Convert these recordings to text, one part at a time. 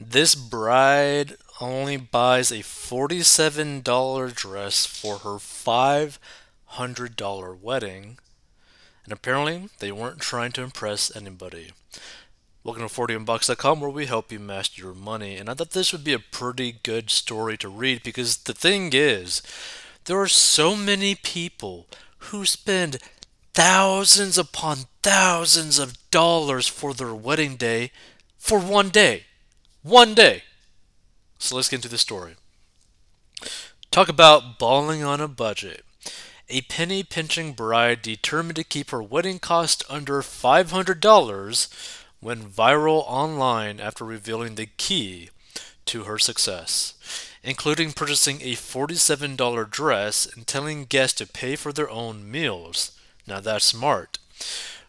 This bride only buys a $47 dress for her $500 wedding, and apparently they weren't trying to impress anybody. Welcome to 40inbox.com where we help you master your money. And I thought this would be a pretty good story to read because the thing is, there are so many people who spend thousands upon thousands of dollars for their wedding day for one day. One day. So let's get into the story. Talk about balling on a budget. A penny pinching bride determined to keep her wedding cost under $500 went viral online after revealing the key to her success, including purchasing a $47 dress and telling guests to pay for their own meals. Now that's smart.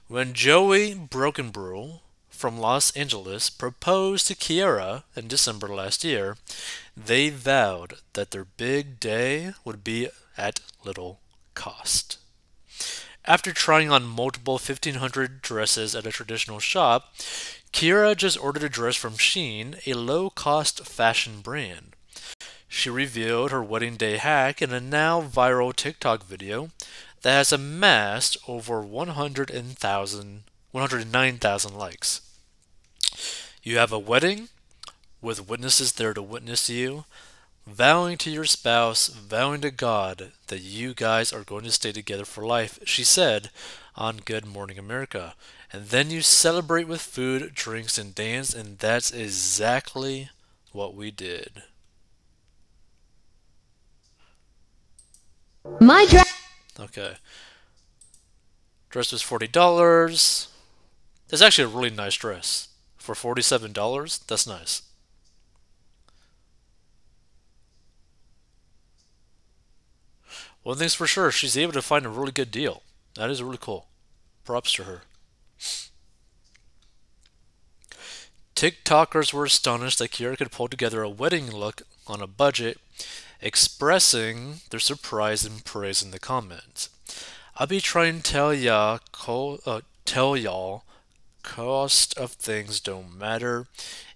When Joey Brokenbrew from Los Angeles proposed to Kiera in December last year, they vowed that their big day would be at little cost. After trying on multiple 1500 dresses at a traditional shop, Kiera just ordered a dress from Shein, a low cost fashion brand. She revealed her wedding day hack in a now viral TikTok video that has amassed over 100,000 109,000 likes. You have a wedding with witnesses there to witness you, vowing to your spouse, vowing to God that you guys are going to stay together for life, she said on Good Morning America. And then you celebrate with food, drinks, and dance, and that's exactly what we did. My dress. Okay. Dress was forty dollars. It's actually a really nice dress for forty-seven dollars. That's nice. One thing's for sure, she's able to find a really good deal. That is really cool. Props to her. TikTokers were astonished that Kiera could pull together a wedding look on a budget, expressing their surprise and praise in the comments. I'll be trying to tell ya, uh, tell y'all, cost of things don't matter.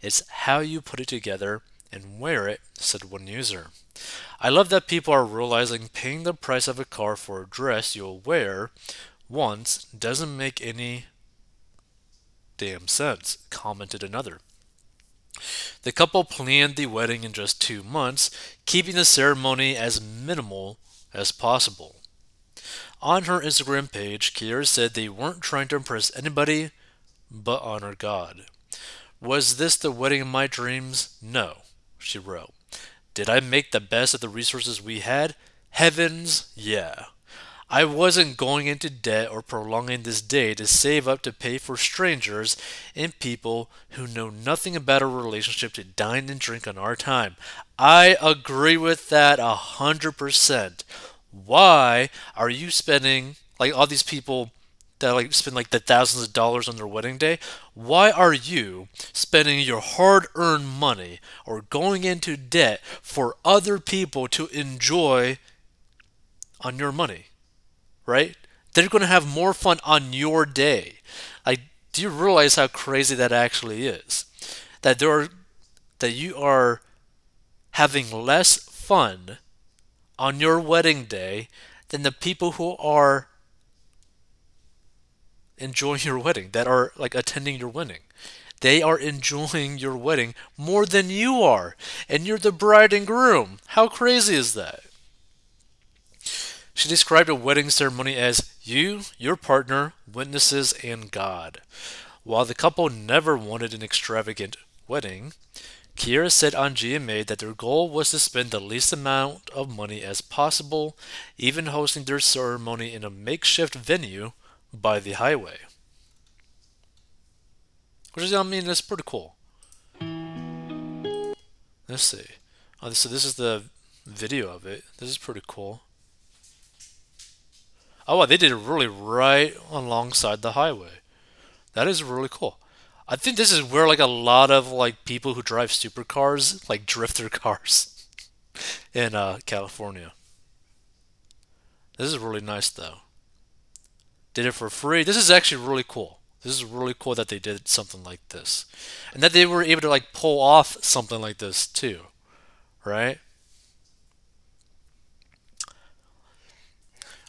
It's how you put it together and wear it, said one user. I love that people are realizing paying the price of a car for a dress you'll wear once doesn't make any damn sense, commented another. The couple planned the wedding in just two months, keeping the ceremony as minimal as possible. On her Instagram page, Kiera said they weren't trying to impress anybody but honor God. Was this the wedding of my dreams? No, she wrote. Did I make the best of the resources we had? Heavens, yeah. I wasn't going into debt or prolonging this day to save up to pay for strangers and people who know nothing about a relationship to dine and drink on our time. I agree with that a hundred percent. Why are you spending like all these people that like spend like the thousands of dollars on their wedding day, why are you spending your hard-earned money or going into debt for other people to enjoy on your money? Right? They're going to have more fun on your day. Like do you realize how crazy that actually is? That there are that you are having less fun on your wedding day than the people who are enjoying your wedding, that are like attending your wedding. They are enjoying your wedding more than you are, and you're the bride and groom. How crazy is that? She described a wedding ceremony as you, your partner, witnesses, and God. While the couple never wanted an extravagant wedding, Kiera said on GMA that their goal was to spend the least amount of money as possible, even hosting their ceremony in a makeshift venue by the highway. Which is, I mean, that's pretty cool. Let's see. Oh, so this is the video of it. This is pretty cool. Oh, wow, they did it really right alongside the highway. That is really cool. I think this is where like a lot of like people who drive supercars like drift their cars in uh, California. This is really nice though did it for free. This is actually really cool. This is really cool that they did something like this. And that they were able to like pull off something like this too. Right?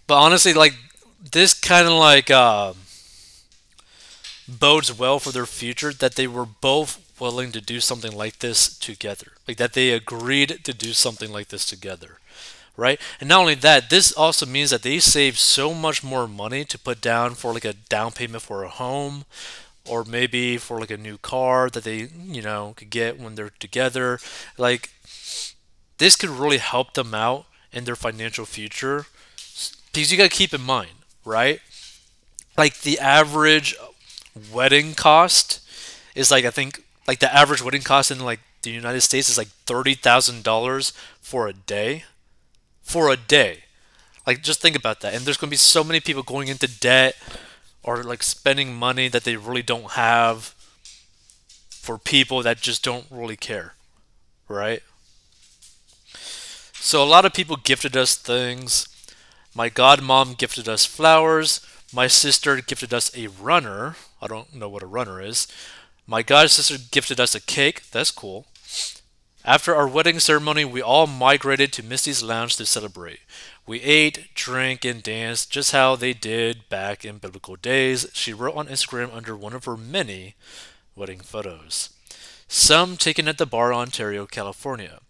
But honestly, like this kind of like uh, bodes well for their future that they were both willing to do something like this together. Like that they agreed to do something like this together. Right? And not only that, this also means that they save so much more money to put down for like a down payment for a home or maybe for like a new car that they, you know, could get when they're together. Like this could really help them out in their financial future because you got to keep in mind, right? Like the average wedding cost is like I think like the average wedding cost in like the United States is like thirty thousand dollars for a day, for a day. Like just think about that. And there's going to be so many people going into debt or like spending money that they really don't have for people that just don't really care, right? So a lot of people gifted us things. My godmom gifted us flowers. My sister gifted us a runner. I don't know what a runner is. My god sister gifted us a cake. That's cool. After our wedding ceremony, we all migrated to Misty's lounge to celebrate. We ate, drank, and danced just how they did back in biblical days, she wrote on Instagram under one of her many wedding photos. Some taken at the bar, Ontario, California.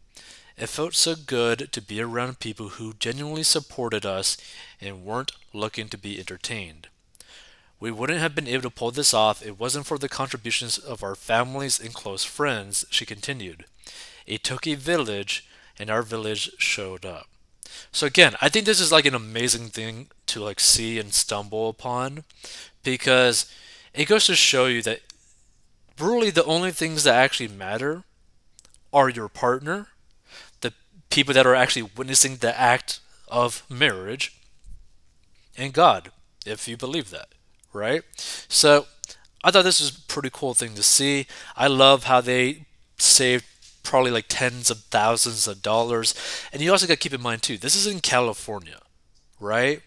It felt so good to be around people who genuinely supported us and weren't looking to be entertained. We wouldn't have been able to pull this off if it wasn't for the contributions of our families and close friends, she continued. It took a village, and our village showed up. So again, I think this is like an amazing thing to like see and stumble upon because it goes to show you that really the only things that actually matter are your partner the people that are actually witnessing the act of marriage and God, if you believe that, right? So I thought this was a pretty cool thing to see. I love how they saved probably like tens of thousands of dollars. And you also got to keep in mind, too, this is in California, right?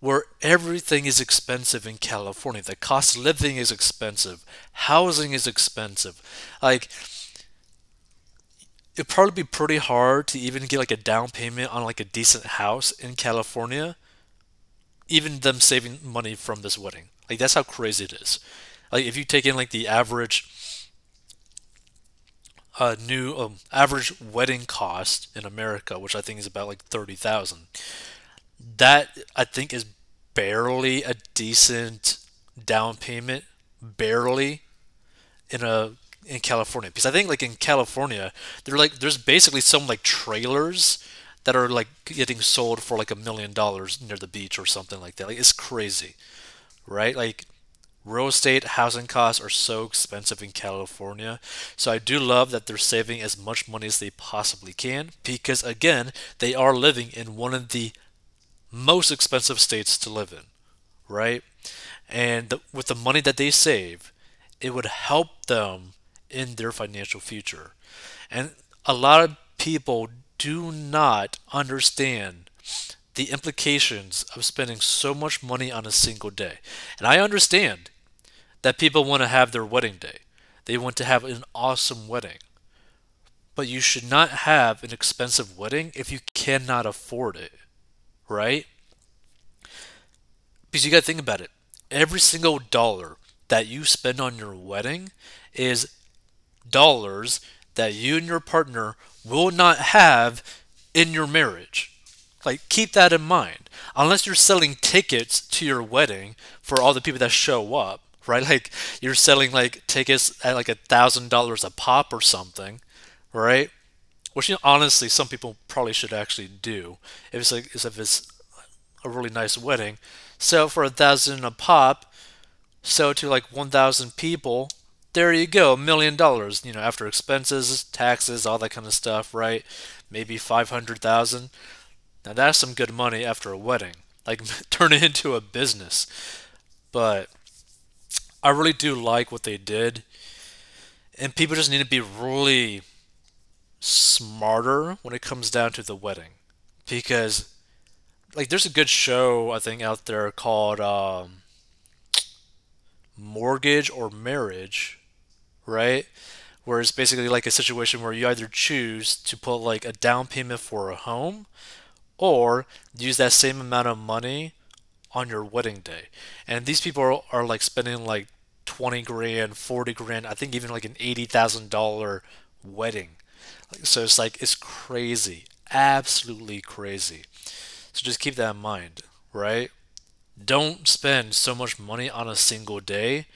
Where everything is expensive in California. The cost of living is expensive, housing is expensive. Like, it'd probably be pretty hard to even get like a down payment on like a decent house in California. Even them saving money from this wedding. Like that's how crazy it is. Like if you take in like the average uh, new um, average wedding cost in America, which I think is about like thirty thousand, that I think is barely a decent down payment, barely in a in California because I think like in California they're like there's basically some like trailers that are like getting sold for like a million dollars near the beach or something like that. Like it's crazy, right? Like real estate housing costs are so expensive in California. So I do love that they're saving as much money as they possibly can because again, they are living in one of the most expensive states to live in, right? And the, with the money that they save, it would help them in their financial future. And a lot of people do not understand the implications of spending so much money on a single day. And I understand that people want to have their wedding day, they want to have an awesome wedding. But you should not have an expensive wedding if you cannot afford it, right? Because you got to think about it. Every single dollar that you spend on your wedding is dollars that you and your partner will not have in your marriage. Like, keep that in mind. Unless you're selling tickets to your wedding for all the people that show up, right? Like, you're selling like tickets at like a thousand dollars a pop or something, right? Which, you know, honestly, some people probably should actually do if it's like if it's a really nice wedding. Sell for a thousand a pop, sell to like one thousand people, there you go, a million dollars, you know, after expenses, taxes, all that kind of stuff, right? Maybe 500,000. Now that's some good money after a wedding. Like turn it into a business. But I really do like what they did. And people just need to be really smarter when it comes down to the wedding. Because like there's a good show I think out there called um, mortgage or marriage, right? Where it's basically like a situation where you either choose to put like a down payment for a home or use that same amount of money on your wedding day. And these people are, are like spending like 20 grand, 40 grand, I think even like an $80,000 wedding. So it's like, it's crazy. Absolutely crazy. So just keep that in mind, right? Don't spend so much money on a single day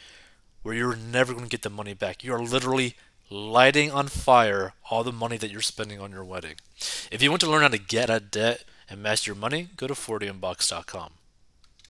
where you're never going to get the money back. You are literally lighting on fire all the money that you're spending on your wedding. If you want to learn how to get out of debt and master your money, go to 40inbox.com.